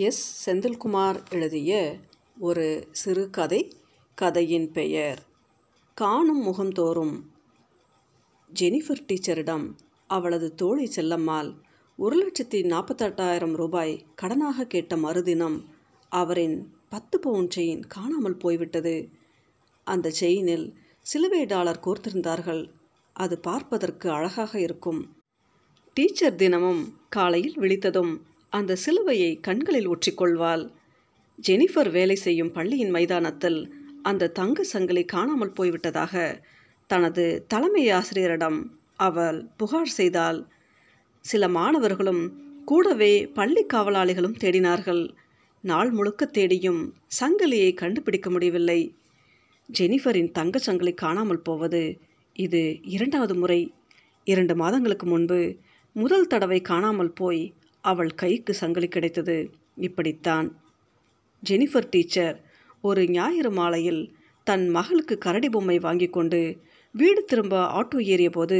S. Senthilkumar எழுதிய ஒரு சிறுகதை கதையின் பெயர். காணும் முகந்தோறும். ஜெனிஃபர் டீச்சரிடம் அவளது தோழி செல்லம்மாள் ஒரு லட்சத்தி நாற்பத்தெட்டாயிரம் ரூபாய் கடனாக கேட்ட மறுதினம் அவரின் பத்து பவுன் செயின் காணாமல் போய்விட்டது. அந்த செயினில் சிலுவை டாலர் கோர்த்திருந்தார்கள். அது பார்ப்பதற்கு அழகாக இருக்கும். டீச்சர் தினமும் காலையில் விழித்ததும் அந்த சிலுவையை கண்களில் ஒற்றிக்கொள்வாள் ஜெனிஃபர் வேலை செய்யும் பள்ளியின் மைதானத்தில் அந்த தங்க சங்கிலி காணாமல் போய்விட்டதாக தனது தலைமை ஆசிரியரிடம் அவள் புகார் செய்தாள். சில மாணவர்களும் கூடவே பள்ளி காவலாளிகளும் தேடினார்கள். நாள் முழுக்க தேடியும் சங்கிலியை கண்டுபிடிக்க முடியவில்லை. ஜெனிஃபரின் தங்கச் சங்கிலி காணாமல் போவது இது இரண்டாவது முறை. இரண்டு மாதங்களுக்கு முன்பு முதல் தடவை காணாமல் போய் அவள் கைக்கு சங்கிலி கிடைத்தது. இப்படித்தான். ஜெனிஃபர் டீச்சர் ஒரு ஞாயிறு மாலையில் தன் மகளுக்கு கரடி பொம்மை வாங்கி கொண்டு வீடு திரும்ப ஆட்டோ ஏறிய போது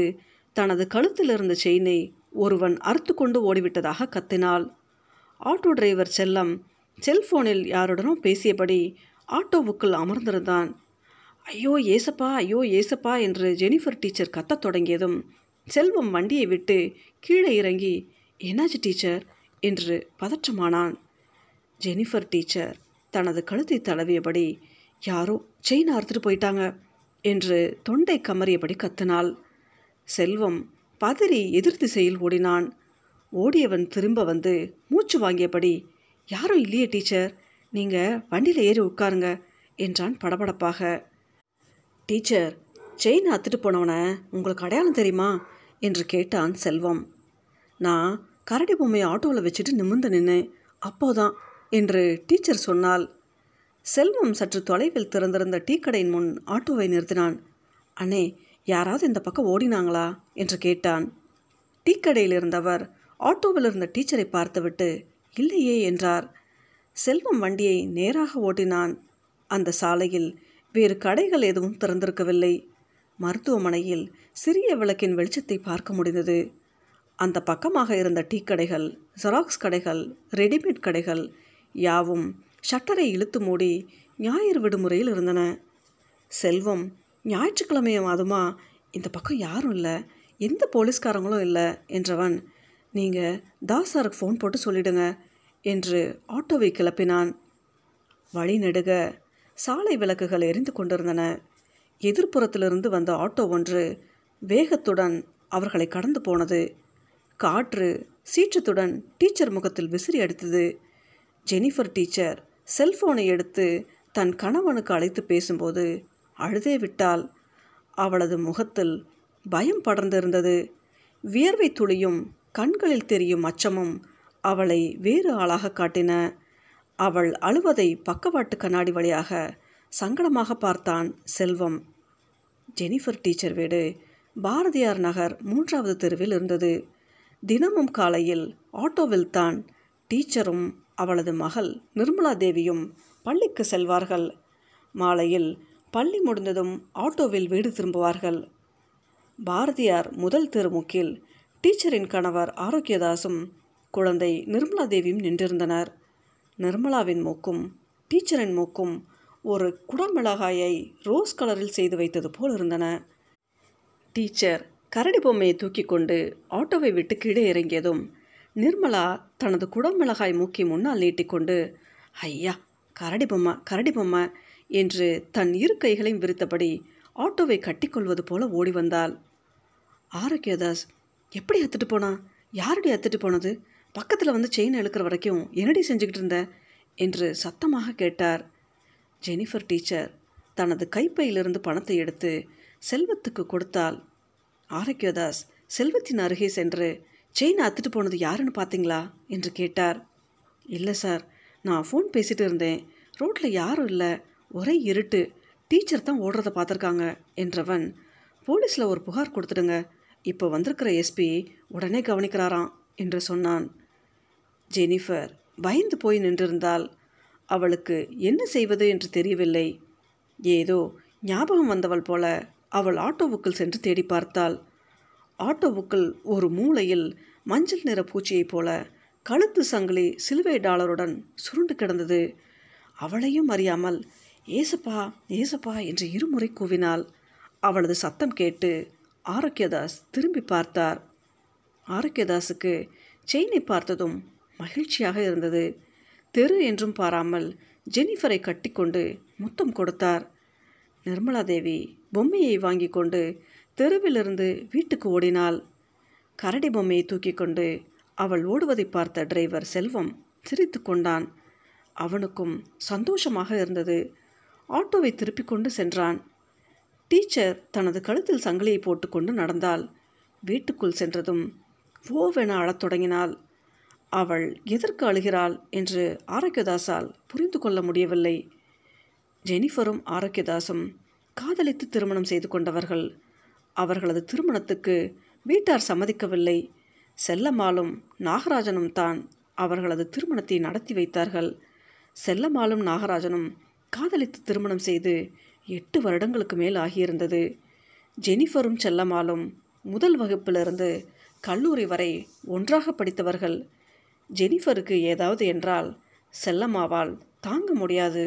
தனது கழுத்தில் இருந்த செயினை ஒருவன் அறுத்து கொண்டு ஓடிவிட்டதாக கத்தினாள். ஆட்டோ டிரைவர் செல்லம் செல்போனில் யாருடனோ பேசியபடி ஆட்டோவுக்குள் அமர்ந்திருந்தான். ஐயோ ஏசப்பா ஐயோ ஏசப்பா என்று ஜெனிஃபர் டீச்சர் கத்தத் தொடங்கியதும் செல்வம் வண்டியை விட்டு கீழே இறங்கி என்னாச்சு டீச்சர்? என்று பதற்றமானான். ஜெனிஃபர் டீச்சர் தனது கழுத்தை தடவியபடி யாரோ செயின் அறுத்துட்டு போயிட்டாங்க என்று தொண்டை கமறியபடி கத்தினாள். செல்வம் பதறி எதிர் திசையில் ஓடினான். ஓடியவன் திரும்ப வந்து மூச்சு வாங்கியபடி யாரும் இல்லையே டீச்சர் நீங்கள் வண்டியில் ஏறி உட்காருங்க என்றான் படபடப்பாக. டீச்சர் செயின் அத்துட்டு போனவனை உங்களுக்கு அடையாளம் தெரியுமா? என்று கேட்டான் செல்வம். நான் கரடி பொம்மையை ஆட்டோவில் வச்சுட்டு நிமிர்ந்து நின்னேன். அப்போதான் என்று டீச்சர் சொன்னால் செல்வம் சற்று தொலைவில் திறந்திருந்த டீ கடையின் முன் ஆட்டோவை நிறுத்தினான். அண்ணே யாராவது இந்த பக்கம் ஓடினாங்களா? என்று கேட்டான். டீ கடையில் இருந்தவர் ஆட்டோவில் இருந்த டீச்சரை பார்த்துவிட்டு இல்லையே என்றார். செல்வம் வண்டியை நேராக ஓட்டினான். அந்த சாலையில் வேறு கடைகள் எதுவும் திறந்திருக்கவில்லை. மருத்துவமனையில் சிறிய விளக்கின் வெளிச்சத்தை பார்க்க முடிந்தது. அந்த பக்கமாக இருந்த டீ கடைகள் ஜெராக்ஸ் கடைகள் ரெடிமேட் கடைகள் யாவும் ஷட்டரை இழுத்து மூடி ஞாயிறு விடுமுறையில் இருந்தன. செல்வம் ஞாயிற்றுக்கிழமையும் அதுமா இந்த பக்கம் யாரும் இல்லை எந்த போலீஸ்காரங்களும் இல்லை என்றவன் நீங்கள் தாசாருக்கு ஃபோன் போட்டு சொல்லிடுங்க என்று ஆட்டோவை கிளப்பினான். வழி நெடுக சாலை விளக்குகள் எரிந்து கொண்டிருந்தன. எதிர்ப்புறத்திலிருந்து வந்த ஆட்டோ ஒன்று வேகத்துடன் அவர்களை கடந்து போனது. காற்று சீற்றத்துடன் டீச்சர் முகத்தில் விசிறி அடித்தது. ஜெனிஃபர் டீச்சர் செல்போனை எடுத்து தன் கணவனுக்கு அழைத்து பேசும்போது அழுதே விட்டால் அவளது முகத்தில் பயம் படர்ந்திருந்தது. வியர்வை துளியும் கண்களில் தெரியும் அச்சமும் அவளை வேறு ஆளாக காட்டின. அவள் அழுவதை பக்கவாட்டு கண்ணாடி வழியாக சங்கடமாக பார்த்தான் செல்வம். ஜெனிஃபர் டீச்சர் வீடு பாரதியார் நகர் மூன்றாவது தெருவில் இருந்தது. தினமும் காலையில் ஆட்டோவில் தான் டீச்சரும் அவளது மகள் நிர்மலா தேவியும் பள்ளிக்கு செல்வார்கள். மாலையில் பள்ளி முடிந்ததும் ஆட்டோவில் வீடு திரும்புவார்கள். பாரதியார் முதல் திருமுக்கில் டீச்சரின் கணவர் ஆரோக்கியதாசும் குழந்தை நிர்மலா தேவியும் நின்றிருந்தனர். நிர்மலாவின் மூக்கும் டீச்சரின் மூக்கும் ஒரு குடமிளகாயை ரோஸ் கலரில் செய்து வைத்தது போல் இருந்தன. டீச்சர் கரடி பொம்மையை தூக்கி கொண்டு ஆட்டோவை விட்டு கீழே இறங்கியதும் நிர்மலா தனது குடமிளகாய் மூக்கி முன்னால் நீட்டிக்கொண்டு ஐயா கரடி பொம்மை கரடி பொம்மை என்று தன் இரு கைகளையும் விரித்தபடி ஆட்டோவை கட்டிக்கொள்வது போல ஓடி வந்தாள். ஆரோக்கியதாஸ் எப்படி அத்துட்டு போனா? யாருடைய அத்துட்டு போனது? பக்கத்தில் வந்து செயின் இழுக்கிற வரைக்கும் என்னடி செஞ்சுக்கிட்டு இருந்த? என்று சத்தமாக கேட்டார். ஜெனிஃபர் டீச்சர் தனது கைப்பையிலிருந்து பணத்தை எடுத்து செல்வத்துக்கு கொடுத்தாள். ஆரோக்கியதாஸ் செல்வத்தின் அருகே சென்று செயின் அத்துட்டு போனது யாருன்னு பார்த்தீங்களா என்று கேட்டார். இல்லை சார் நான் ஃபோன் பேசிகிட்டு இருந்தேன். ரோட்டில் யாரும் இல்லை. ஒரே இருட்டு. டீச்சர் தான் ஓடுறதை பார்த்துருக்காங்க என்றவன் போலீஸில் ஒரு புகார் கொடுத்துடுங்க. இப்போ வந்திருக்கிற எஸ்பி உடனே கவனிக்கிறாராம் என்று சொன்னான். ஜெனிஃபர் பயந்து போய் நின்றிருந்தால் அவளுக்கு என்ன செய்வது என்று தெரியவில்லை. ஏதோ ஞாபகம் வந்தவள் போல அவள் ஆட்டோவுக்குள் சென்று தேடி பார்த்தாள். ஆட்டோவுக்குள் ஒரு மூலையில் மஞ்சள் நிற பூச்சியைப் போல கழுத்து சங்கிலி சிலுவை டாலருடன் சுருண்டு கிடந்தது. அவளையும் அறியாமல் ஏசப்பா ஏசப்பா என்று இருமுறை கூவினாள். அவளது சத்தம் கேட்டு ஆரோக்கியதாஸ் திரும்பி பார்த்தார். ஆரோக்கியதாஸுக்கு செயினை பார்த்ததும் மகிழ்ச்சியாக இருந்தது. தெரு என்றும் பாராமல் ஜெனிஃபரை கட்டிக்கொண்டு முத்தம் கொடுத்தார். நிர்மலா தேவி பொம்மையை வாங்கி கொண்டு தெருவிலிருந்து வீட்டுக்கு ஓடினாள். கரடி பொம்மையை தூக்கி கொண்டு அவள் ஓடுவதை பார்த்த டிரைவர் செல்வம் சிரித்து கொண்டான். அவனுக்கும் சந்தோஷமாக இருந்தது. ஆட்டோவை திருப்பிக் கொண்டு சென்றான். டீச்சர் தனது கழுத்தில் சங்கிலியை போட்டுக்கொண்டு நடந்தாள். வீட்டுக்குள் சென்றதும் ஓவென அழத் தொடங்கினாள். அவள் எதற்கு அழுகிறாள்? என்று ஆரோக்கியதாசால் புரிந்து கொள்ள முடியவில்லை. ஜெனிஃபரும் ஆரோக்கியதாசும் காதலித்து திருமணம் செய்து கொண்டவர்கள். அவர்களது திருமணத்துக்கு வீட்டார் சம்மதிக்கவில்லை. செல்லம்மாளும் நாகராஜனும் தான் அவர்களது திருமணத்தை நடத்தி வைத்தார்கள். செல்லம்மாளும் நாகராஜனும் காதலித்து திருமணம் செய்து எட்டு வருடங்களுக்கு மேல் ஆகியிருந்தது. ஜெனிஃபரும் செல்லம்மாளும் முதல் வகுப்பிலிருந்து கல்லூரி வரை ஒன்றாக படித்தவர்கள். ஜெனிஃபருக்கு ஏதாவது என்றால் செல்லம்மாவால் தாங்க முடியாது.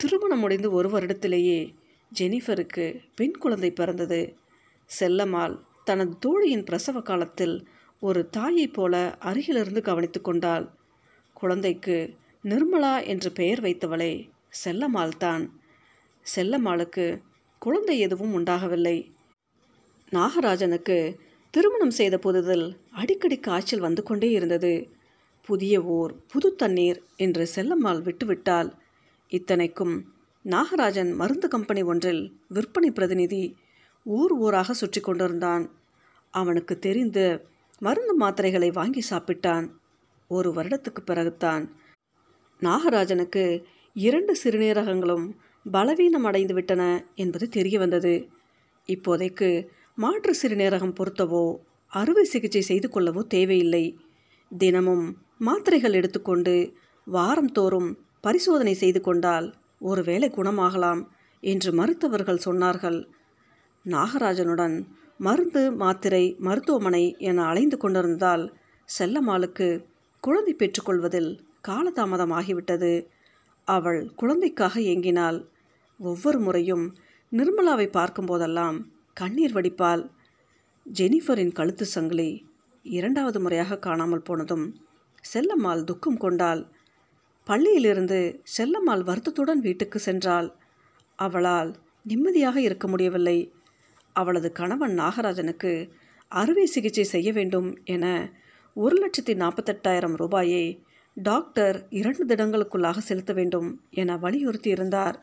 திருமணம் முடிந்து ஒரு வருடத்திலேயே ஜெனிஃபருக்கு பெண் குழந்தை பிறந்தது. செல்லம்மாள் தனது தோழியின் பிரசவ காலத்தில் ஒரு தாயைப் போல அருகிலிருந்து கவனித்து கொண்டாள். குழந்தைக்கு நிர்மலா என்று பெயர் வைத்தவளே செல்லம்மாள் தான். செல்லம்மாளுக்கு குழந்தை எதுவும் உண்டாகவில்லை. நாகராஜனுக்கு திருமணம் செய்த புதுதில் அடிக்கடி காய்ச்சல் வந்து கொண்டே இருந்தது. புதிய ஓர் புது தண்ணீர் என்று செல்லம்மாள் விட்டுவிட்டாள். இத்தனைக்கும் நாகராஜன் மருந்து கம்பெனி ஒன்றில் விற்பனை பிரதிநிதி ஊர் ஊராக சுற்றி கொண்டிருந்தான். அவனுக்கு தெரிந்து மருந்து மாத்திரைகளை வாங்கி சாப்பிட்டான். ஒரு வருடத்துக்கு பிறகுத்தான் நாகராஜனுக்கு இரண்டு சிறுநீரகங்களும் பலவீனம் அடைந்து விட்டன என்பது தெரிய வந்தது இப்போதைக்கு மாற்று சிறுநீரகம் பொருத்தவோ அறுவை சிகிச்சை செய்து கொள்ளவோ தேவையில்லை. தினமும் மாத்திரைகள் எடுத்துக்கொண்டு வாரந்தோறும் பரிசோதனை செய்து கொண்டால் ஒருவேளை குணமாகலாம் என்று மருத்துவர்கள் சொன்னார்கள். நாகராஜனுடன் மருந்து மாத்திரை மருத்துவமனை என அலைந்து கொண்டிருந்தால் செல்லம்மாளுக்கு குழந்தை பெற்றுக்கொள்வதில் காலதாமதமாகிவிட்டது. அவள் குழந்தைக்காக ஏங்கினாள் ஒவ்வொரு முறையும் நிர்மலாவை பார்க்கும்போதெல்லாம் கண்ணீர் வடிப்பாள். ஜெனிஃபரின் கழுத்து சங்கிலி இரண்டாவது முறையாக காணாமல் போனதும் செல்லம்மாள் துக்கம் கொண்டாள். பள்ளியிலிருந்து செல்லம்மாள் வருத்தத்துடன் வீட்டுக்கு சென்றாள். அவளால் நிம்மதியாக இருக்க முடியவில்லை. அவளது கணவன் நாகராஜனுக்கு அறுவை சிகிச்சை செய்ய வேண்டும் என ஒரு லட்சத்தி நாற்பத்தெட்டாயிரம் ரூபாயை டாக்டர் இரண்டு தினங்களுக்குள்ளாக செலுத்த வேண்டும் என வலியுறுத்தி இருந்தார்.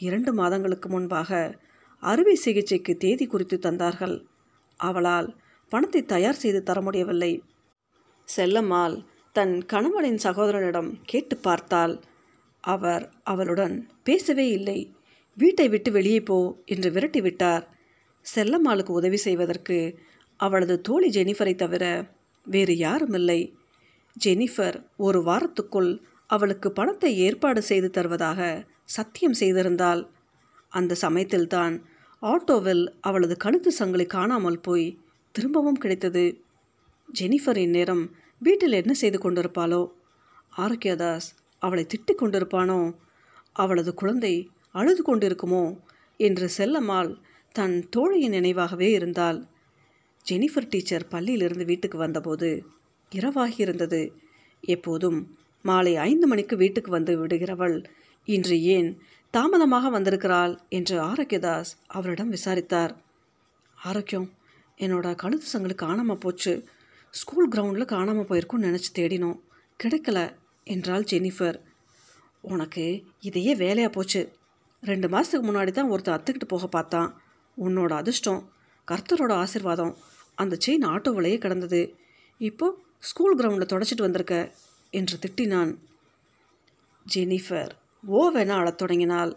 இரண்டு மாதங்களுக்கு முன்பாக அறுவை சிகிச்சைக்கு தேதி குறித்து தந்தார்கள். அவளால் பணத்தை தயார் செய்து தர முடியவில்லை. செல்லம்மாள் தன் கணவனின் சகோதரனிடம் கேட்டு பார்த்தால் அவர் அவளுடன் பேசவே இல்லை. வீட்டை விட்டு வெளியே போ என்று விரட்டிவிட்டார். செல்லம்மாளுக்கு உதவி செய்வதற்கு அவளது தோழி ஜெனிஃபரை தவிர வேறு யாரும் இல்லை ஜெனிஃபர் ஒரு வாரத்துக்குள் அவளுக்கு பணத்தை ஏற்பாடு செய்து தருவதாக சத்தியம் செய்திருந்தால் அந்த சமயத்தில்தான் ஆட்டோவில் அவளது கழுத்து சங்கிலி காணாமல் போய் திரும்பவும் கிடைத்தது. ஜெனிஃபர் இந்நேரம் வீட்டில் என்ன செய்து கொண்டிருப்பாளோ? ஆரோக்கியதாஸ் அவளை திட்டிக் கொண்டிருப்பானோ? அவளது குழந்தை அழுது கொண்டிருக்குமோ? என்று செல்லம்மாள் தன் தோழியின் நினைவாகவே இருந்தாள். ஜெனிஃபர் டீச்சர் பள்ளியிலிருந்து வீட்டுக்கு வந்தபோது இரவாகி இருந்தது எப்போதும் மாலை ஐந்து மணிக்கு வீட்டுக்கு வந்து விடுகிறவள் இன்று ஏன் தாமதமாக வந்திருக்கிறாள் என்று ஆரோக்கியதாஸ் அவரிடம் விசாரித்தார். ஆரோக்கியம் என்னோட கழுத்து சங்கலுக்கு காணாமல் போச்சு. ஸ்கூல் கிரவுண்டில் காணாமல் போயிருக்கும்னு நினச்சி தேடினோம். கிடைக்கல என்றாள் ஜெனிஃபர். உனக்கு இதையே வேலையாக போச்சு. ரெண்டு மாதத்துக்கு முன்னாடி தான் ஒருத்தன் அத்துக்கிட்டு போக பார்த்தான். உன்னோட அதிர்ஷ்டம் கர்த்தரோட ஆசிர்வாதம். அந்த செயின் ஆட்டோவிலேயே கிடந்தது. இப்போ ஸ்கூல் கிரவுண்டில் தொடச்சிட்டு வந்திருக்க என்று திட்டினான். ஜெனிஃபர் ஓவென அழத் தொடங்கினாள்.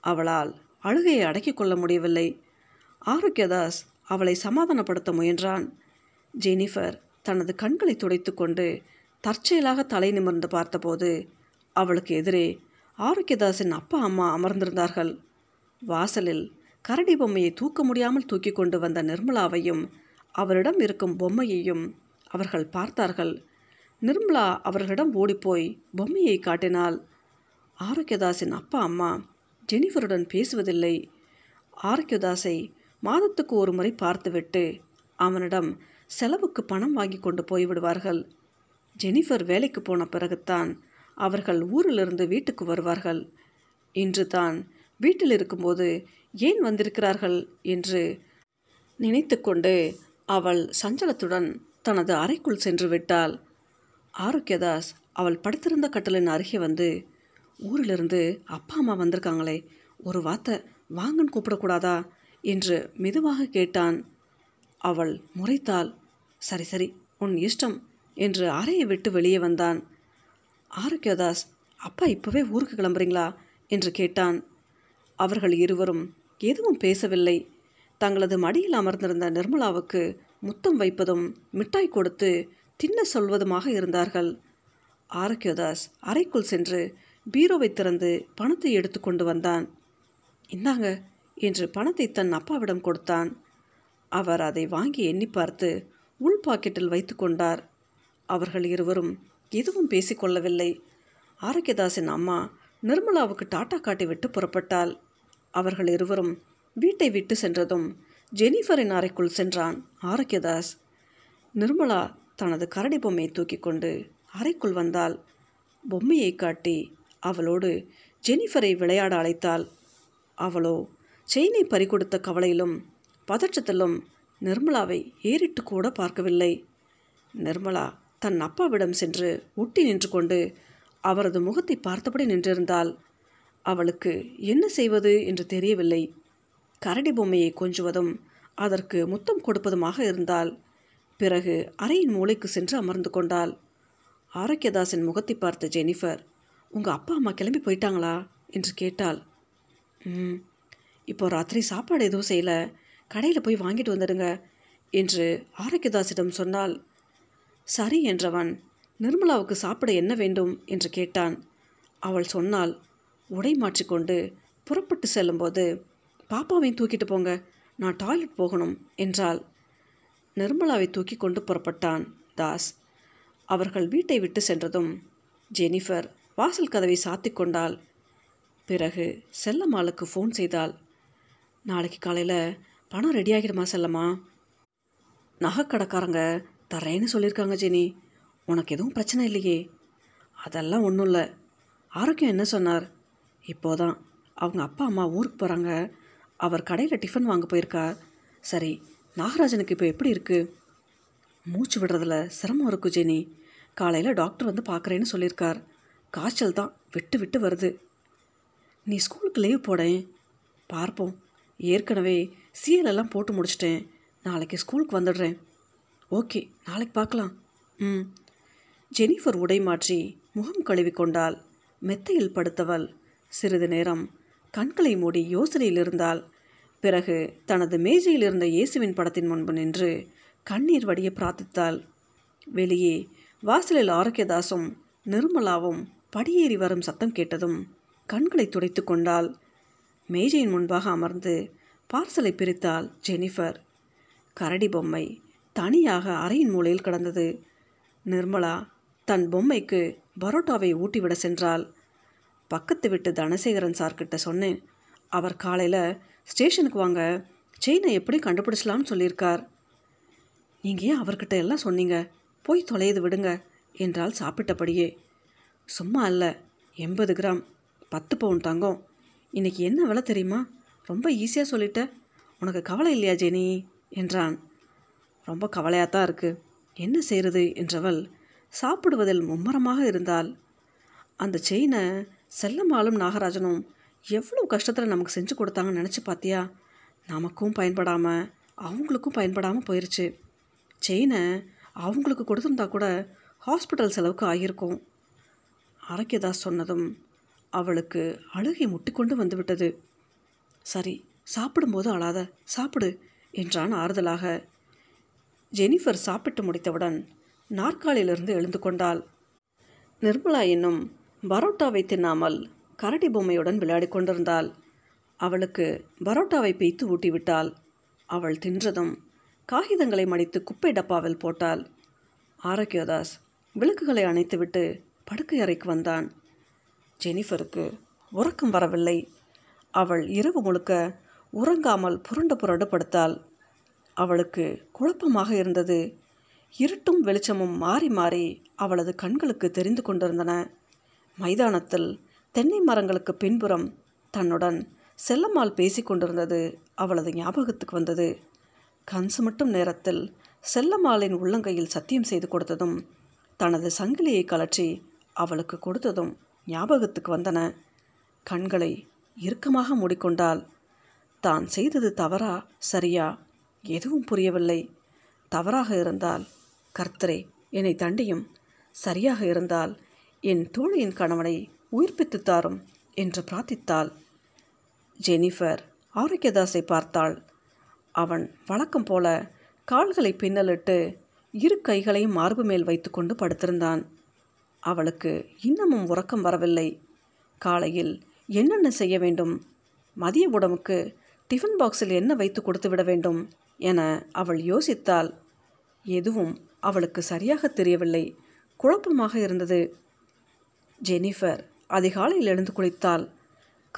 அவளால் அழுகையை அடக்கிக் கொள்ள முடியவில்லை. ஆரோக்கியதாஸ் அவளை சமாதானப்படுத்த முயன்றான். ஜெனிஃபர் தனது கண்களை துடைத்து கொண்டு தற்செயலாக தலை நிமிர்ந்து பார்த்தபோது அவளுக்கு எதிரே ஆரோக்கியதாஸின் அப்பா அம்மா அமர்ந்திருந்தார்கள். வாசலில் கரடி பொம்மையை தூக்க முடியாமல் தூக்கி கொண்டு வந்த நிர்மலாவையும் அவரிடம் இருக்கும் பொம்மையையும் அவர்கள் பார்த்தார்கள். நிர்மலா அவர்களிடம் ஓடிப்போய் பொம்மையை காட்டினாள். ஆரோக்கியதாஸின் அப்பா அம்மா ஜெனிஃபருடன் பேசுவதில்லை. ஆரோக்கியதாஸை மாதத்துக்கு ஒரு முறை பார்த்துவிட்டு அவனிடம் செலவுக்கு பணம் வாங்கி கொண்டு போய்விடுவார்கள். ஜெனிஃபர் வேலைக்கு போன பிறகுத்தான் அவர்கள் ஊரிலிருந்து வீட்டுக்கு வருவார்கள். இன்று தான் வீட்டில் இருக்கும்போது ஏன் வந்திருக்கிறார்கள் என்று நினைத்து கொண்டு அவள் சஞ்சலத்துடன் தனது அறைக்குள் சென்று விட்டாள். ஆரோக்கியதாஸ் அவள் படுத்திருந்த கட்டலின் அருகே வந்து ஊரிலிருந்து அப்பா அம்மா வந்திருக்காங்களே ஒரு வார்த்தை வாங்கன்னு கூப்பிடக்கூடாதா? என்று மெதுவாக கேட்டான். அவள் முறைத்தாள். சரி சரி உன் இஷ்டம் என்று அறையை விட்டு வெளியே வந்தான். ஆரோக்கியதாஸ் அப்பா இப்போவே ஊருக்கு கிளம்புறீங்களா? என்று கேட்டான். அவர்கள் இருவரும் எதுவும் பேசவில்லை. தங்களது மடியில் அமர்ந்திருந்த நிர்மலாவுக்கு முத்தம் வைப்பதும் மிட்டாய் கொடுத்து தின்ன சொல்வதுமாக இருந்தார்கள். ஆரோக்கியதாஸ் அறைக்குள் சென்று பீரோவை திறந்து பணத்தை எடுத்து கொண்டு வந்தான். இந்தாங்க என்று பணத்தை தன் அப்பாவிடம் கொடுத்தான். அவர் அதை வாங்கி எண்ணி பார்த்து உள் பாக்கெட்டில் வைத்து கொண்டார். அவர்கள் இருவரும் எதுவும் பேசிக்கொள்ளவில்லை ஆரோக்கியதாஸின் அம்மா நிர்மலாவுக்கு டாட்டா காட்டிவிட்டு புறப்பட்டாள். அவர்கள் இருவரும் வீட்டை விட்டு சென்றதும் ஜெனிஃபரின் அறைக்குள் சென்றான் ஆரோக்கியதாஸ். நிர்மலா தனது கரடி பொம்மையை தூக்கி கொண்டு அறைக்குள் வந்தாள். பொம்மையை காட்டி அவளோடு ஜெனிஃபரை விளையாட அழைத்தாள். அவளோ செயினை பறிகொடுத்த கவலையிலும் பதற்றத்திலும் நிர்மலாவை ஏறிட்டு கூட பார்க்கவில்லை. நிர்மலா தன் அப்பாவிடம் சென்று ஒட்டி நின்று கொண்டு அவரது முகத்தை பார்த்தபடி நின்றிருந்தாள். அவளுக்கு என்ன செய்வது என்று தெரியவில்லை. கரடி பொம்மையை கொஞ்சுவதும் அதற்கு முத்தம் கொடுப்பதுமாக இருந்தால் பிறகு அறையின் மூளைக்கு சென்று அமர்ந்து கொண்டாள். ஆரோக்கியதாசின் முகத்தை பார்த்த ஜெனிஃபர் உங்கள் அப்பா அம்மா கிளம்பி போயிட்டாங்களா? என்று கேட்டாள். ம் இப்போ ராத்திரி சாப்பாடு எதுவும் செய்யலை. கடையில் போய் வாங்கிட்டு வந்துடுங்க என்று ஆரோக்கியதாஸிடம் சொன்னால் சரி என்றவன் நிர்மலாவுக்கு சாப்பிட என்ன வேண்டும்? என்று கேட்டான். அவள் சொன்னால் உடை மாற்றிக்கொண்டு புறப்பட்டு செல்லும்போது பாப்பாவையும் தூக்கிட்டு போங்க நான் டாய்லெட் போகணும் என்றாள். நிர்மலாவை தூக்கி கொண்டு புறப்பட்டான் தாஸ். அவர்கள் வீட்டை விட்டு சென்றதும் ஜெனிஃபர் வாசல் கதவை சாத்தி கொண்டாள். பிறகு செல்லம்மாளுக்கு ஃபோன் செய்தாள். நாளைக்கு காலையில் பணம் ரெடி ஆகிடுமா செல்லம்மா? நகைக்கடைக்காரங்க தரேன்னு சொல்லியிருக்காங்க ஜெனி. உனக்கு எதுவும் பிரச்சனை இல்லையே. அதெல்லாம் ஒன்றும் இல்லை. ஆரோக்கியம் என்ன சொன்னார்? இப்போதான். அவங்க அப்பா அம்மா ஊருக்கு போகிறாங்க அவர் கடையில் டிஃபன் வாங்க போயிருக்கார் சரி நாகராஜனுக்கு இப்போ எப்படி இருக்குது மூச்சு விடுறதுல சிரமம் இருக்கும் ஜெனி. காலையில் டாக்டர் வந்து பார்க்குறேன்னு சொல்லியிருக்கார். காய்ச்சல் தான் விட்டு விட்டு வருது. நீ ஸ்கூலுக்கு லீவ் போடேன். பார்ப்போம். ஏற்கனவே சிஎல் எல்லாம் போட்டு முடிச்சிட்டேன். நாளைக்கு ஸ்கூலுக்கு வந்துடுறேன். ஓகே நாளைக்கு பார்க்கலாம். ம். ஜெனிஃபர் உடை மாற்றி முகம் கழுவி கொண்டாள். மெத்தையில் படுத்தவள். சிறிது நேரம் கண்களை மூடி யோசனையில் இருந்தால் பிறகு தனது மேஜையில் இருந்த இயேசுவின் படத்தின் முன்பு நின்று கண்ணீர் வடிய பிரார்த்தித்தாள். வெளியே வாசலில் ஆரோக்கியதாசும் நிர்மலாவும் படியேறி வரும் சத்தம் கேட்டதும் கண்களை துடைத்து கொண்டாள். மேஜையின் முன்பாக அமர்ந்து பார்சலை பிரித்தாள் ஜெனிஃபர். கரடி பொம்மை தனியாக அறையின் மூலையில் கிடந்தது. நிர்மலா தன் பொம்மைக்கு பரோட்டாவை ஊட்டிவிட சென்றாள். பக்கத்து விட்டு தனசேகரன் சார்கிட்ட சொன்னேன் அவர் காலையில் ஸ்டேஷனுக்கு வாங்க செயினை எப்படி கண்டுபிடிச்சலாம்னு சொல்லியிருக்கார். நீங்கள் ஏன் அவர்கிட்ட எல்லாம் சொன்னீங்க? போய் தொலையது விடுங்க என்றால் சாப்பிட்டபடியே. சும்மா இல்லை எண்பது கிராம் பத்து பவுன் தங்கம். இன்றைக்கி என்ன விலை தெரியுமா? ரொம்ப ஈஸியாக சொல்லிட்ட உனக்கு கவலை இல்லையா ஜெனி? என்றான். ரொம்ப கவலையாக தான் இருக்குது என்ன செய்கிறது என்றவள் சாப்பிடுவதில் மும்மரமாக இருந்தால் அந்த செயினை செல்லம்மாளும் நாகராஜனும் எவ்வளோ கஷ்டத்தில் நமக்கு செஞ்சு கொடுத்தாங்கன்னு நினச்சி பார்த்தியா நமக்கும் பயன்படாமல் அவங்களுக்கும் பயன்படாமல் போயிடுச்சு செயினை அவங்களுக்கு கொடுத்துருந்தா கூட ஹாஸ்பிட்டல் செலவுக்கு ஆகியிருக்கும். அரக்கியதாஸ் சொன்னதும் அவளுக்கு அழுகை முட்டிக்கொண்டு வந்துவிட்டது சரி சாப்பிடும்போது அழாத சாப்பிடு என்றான் ஆறுதலாக. ஜெனிஃபர் சாப்பிட்டு முடித்தவுடன் நாற்காலியிலிருந்து எழுந்து கொண்டாள். நிர்மலா என்னும் பரோட்டாவை தின்னாமல் கரடி பொம்மையுடன் விளையாடி கொண்டிருந்தாள். அவளுக்கு பரோட்டாவை பெய்த்து ஊட்டிவிட்டாள். அவள் தின்றதும் காகிதங்களை மடித்து குப்பை டப்பாவில் போட்டாள். ஆரோக்கியதாஸ் விளக்குகளை அணைத்துவிட்டு படுக்கை அறைக்கு வந்தான். ஜெனிஃபருக்கு உறக்கம் வரவில்லை. அவள் இரவு முழுக்க உறங்காமல் புரண்டு புரண்டு படுத்தாள். அவளுக்கு குழப்பமாக இருந்தது. இருட்டும் வெளிச்சமும் மாறி மாறி அவளது கண்களுக்கு தெரிந்து கொண்டிருந்தன. மைதானத்தில் தென்னை மரங்களுக்கு பின்புறம் தன்னுடன் செல்லம்மாள் பேசிக்கொண்டிருந்தது அவளது ஞாபகத்துக்கு வந்தது. கன்சு மட்டும் நேரத்தில் செல்லம்மாளின் உள்ளங்கையில் சத்தியம் செய்து கொடுத்ததும் தனது சங்கிலியை கலற்றி அவளுக்கு கொடுத்ததும் ஞாபகத்துக்கு வந்தன. கண்களை இறுக்கமாக மூடிக்கொண்டாள். தான் செய்தது தவறா? சரியா? எதுவும் புரியவில்லை. தவறாக இருந்தால் கர்த்தரே என்னை தண்டியும். சரியாக இருந்தால் என் தோழியின் கணவனை உயிர்ப்பித்து தாரும் என்று பிரார்த்தித்தாள். ஜெனிஃபர் ஆரோக்கியதாஸை பார்த்தாள். அவன் வழக்கம் போல கால்களை பின்னலிட்டு இரு கைகளையும் மார்பு மேல் வைத்துக்கொண்டு படுத்திருந்தான். அவளுக்கு இன்னமும் உறக்கம் வரவில்லை. காலையில் என்னென்ன செய்ய வேண்டும்? மதிய உடம்புக்கு டிஃபன் பாக்ஸில் என்ன வைத்து கொடுத்து விட வேண்டும்? என அவள் யோசித்தாள். எதுவும் அவளுக்கு சரியாக தெரியவில்லை. குழப்பமாக இருந்தது. ஜெனிஃபர் அதிகாலையில் எழுந்து குளித்தாள்.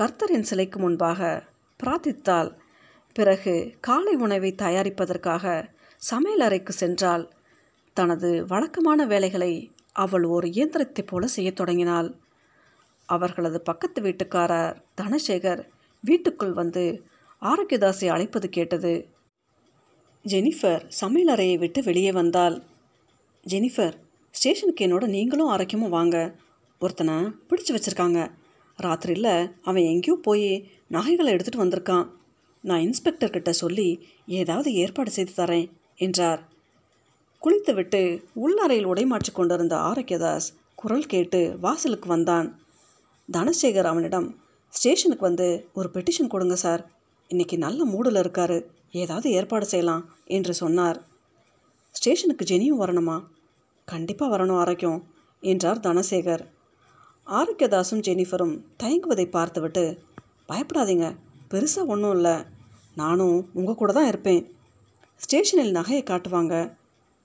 கர்த்தரின் சிலைக்கு முன்பாக பிரார்த்தித்தாள். பிறகு காலை உணவை தயாரிப்பதற்காக சமையலறைக்கு சென்றாள். தனது வழக்கமான வேலைகளை அவள் ஒரு இயந்திரத்தைப் போல செய்யத் தொடங்கினாள். அவர்களது பக்கத்து வீட்டுக்காரர் தனசேகர் வீட்டுக்குள் வந்து ஆரோக்கியதாஸை அழைப்பது கேட்டது. ஜெனிஃபர் சமையலறையை விட்டு வெளியே வந்தால் ஜெனிஃபர் ஸ்டேஷனுக்கு என்னோட நீங்களும் ஆரோக்கியமும் வாங்க. ஒருத்தனை பிடிச்சு வச்சிருக்காங்க. ராத்திரியில் அவன் எங்கேயோ போய் நகைகளை எடுத்துகிட்டு வந்திருக்கான். நான் இன்ஸ்பெக்டர்கிட்ட சொல்லி ஏதாவது ஏற்பாடு செய்து தரேன் என்றார். குளித்துவிட்டு உள்ளறையில் உடைமாற்றி கொண்டிருந்த ஆரோக்கியதாஸ் குரல் கேட்டு வாசலுக்கு வந்தான். தனசேகர் அவனிடம் ஸ்டேஷனுக்கு வந்து ஒரு பெட்டிஷன் கொடுங்க சார் இன்னைக்கு நல்ல மூடில் இருக்காரு. ஏதாவது ஏற்பாடு செய்யலாம் என்று சொன்னார். ஸ்டேஷனுக்கு ஜெனியும் வரணுமா? கண்டிப்பாக வரணும் ஆரோக்கியம் என்றார் தனசேகர். ஆரோக்கியதாசும் ஜெனிஃபரும் தயங்குவதை பார்த்துவிட்டு பயப்படாதீங்க பெருசாக ஒன்றும் இல்லை. நானும் உங்கள் கூட தான் இருப்பேன். ஸ்டேஷனில் நகையை காட்டுவாங்க.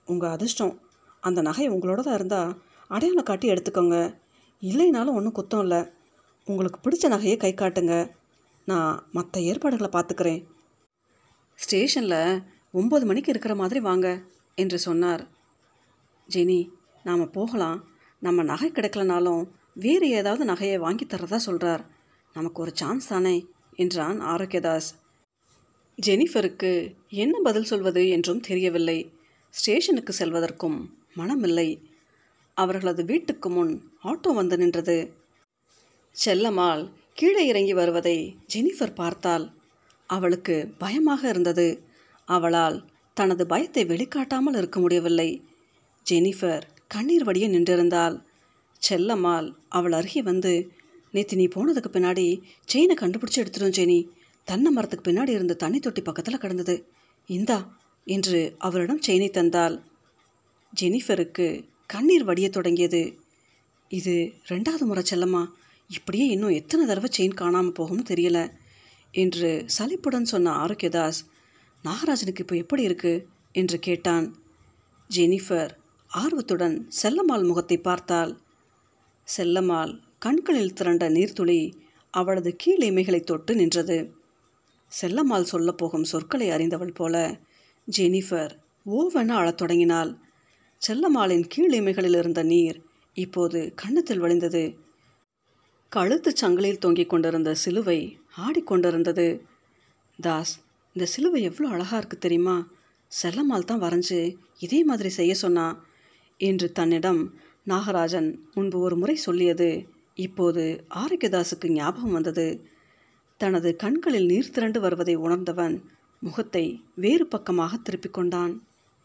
உங்கள் அதிர்ஷ்டம் அந்த நகை உங்களோட தான் இருந்தால் அடையாளம் காட்டி எடுத்துக்கோங்க. இல்லைனாலும் ஒன்றும் குத்தம் இல்லை. உங்களுக்கு பிடிச்ச நகையை கை காட்டுங்க. நான் மற்ற ஏற்பாடுகளை பார்த்துக்கிறேன் ஸ்டேஷனில் ஒம்பது மணிக்கு இருக்கிற மாதிரி வாங்க என்று சொன்னார். ஜெனி நாம் போகலாம். நம்ம நகை கிடைக்கலனாலும் வேறு ஏதாவது நகையை வாங்கி தரதா சொல்கிறார் நமக்கு ஒரு சான்ஸ் தானே என்றான் ஆரோக்கியதாஸ். ஜெனிஃபருக்கு என்ன பதில் சொல்வது என்றும் தெரியவில்லை. ஸ்டேஷனுக்கு செல்வதற்கும் மனமில்லை. அவர்களது வீட்டுக்கு முன் ஆட்டோ வந்து நின்றது. செல்லம்மாள் கீழே இறங்கி வருவதை ஜெனிஃபர் பார்த்தாள். அவளுக்கு பயமாக இருந்தது. அவளால் தனது பயத்தை வெளிக்காட்டாமல் இருக்க முடியவில்லை. ஜெனிஃபர் கண்ணீர் வடிய நின்றிருந்தாள். செல்லம்மாள் அவள் அருகே வந்து நேற்று நீ போனதுக்கு பின்னாடி செயினை கண்டுபிடிச்சி எடுத்துடும் ஜெனி. தென்னை மரத்துக்கு பின்னாடி இருந்த தண்ணி தொட்டி பக்கத்தில் கிடந்தது. இந்தா என்று அவரிடம் செயினை தந்தாள். ஜெனிஃபருக்கு கண்ணீர் வடிய தொடங்கியது. இது ரெண்டாவது முறை செல்லம்மா. இப்படியே இன்னும் எத்தனை தடவை செயின் காணாமல் போகும்னு தெரியல. என்று சலிப்புடன் சொன்ன ஆரோக்கியதாஸ் நாகராஜனுக்கு இப்போ எப்படி இருக்கு? என்று கேட்டான். ஜெனிஃபர் ஆர்வத்துடன் செல்லம்மாள் முகத்தை பார்த்தாள். செல்லம்மாள் கண்களில் திரண்ட நீர்த்துளி அவளது கீழிமைகளை தொட்டு நின்றது. செல்லம்மாள் சொல்லப்போகும் சொற்களை அறிந்தவள் போல ஜெனிஃபர் ஓவென அழத் தொடங்கினாள். செல்லம்மாளின் கீழ் இமைகளில் இருந்த நீர் இப்போது கன்னத்தில் வழிந்தது. கழுத்துச் சங்கிலில் தொங்கிக் கொண்டிருந்த சிலுவை ஆடிக்கொண்டிருந்தது தாஸ் இந்த சிலுவை எவ்வளோ அழகாக இருக்கு தெரியுமா? செல்லம்மாள் தான் வரைஞ்சு இதே மாதிரி செய்ய சொன்னா என்று தன்னிடம் நாகராஜன் முன்பு ஒரு முறை சொல்லியது. இப்போது ஆரோக்கியதாஸுக்கு ஞாபகம் வந்தது. தனது கண்களில் நீர் திரண்டு வருவதை உணர்ந்தவன் முகத்தை வேறு பக்கமாக திருப்பிக் கொண்டான்.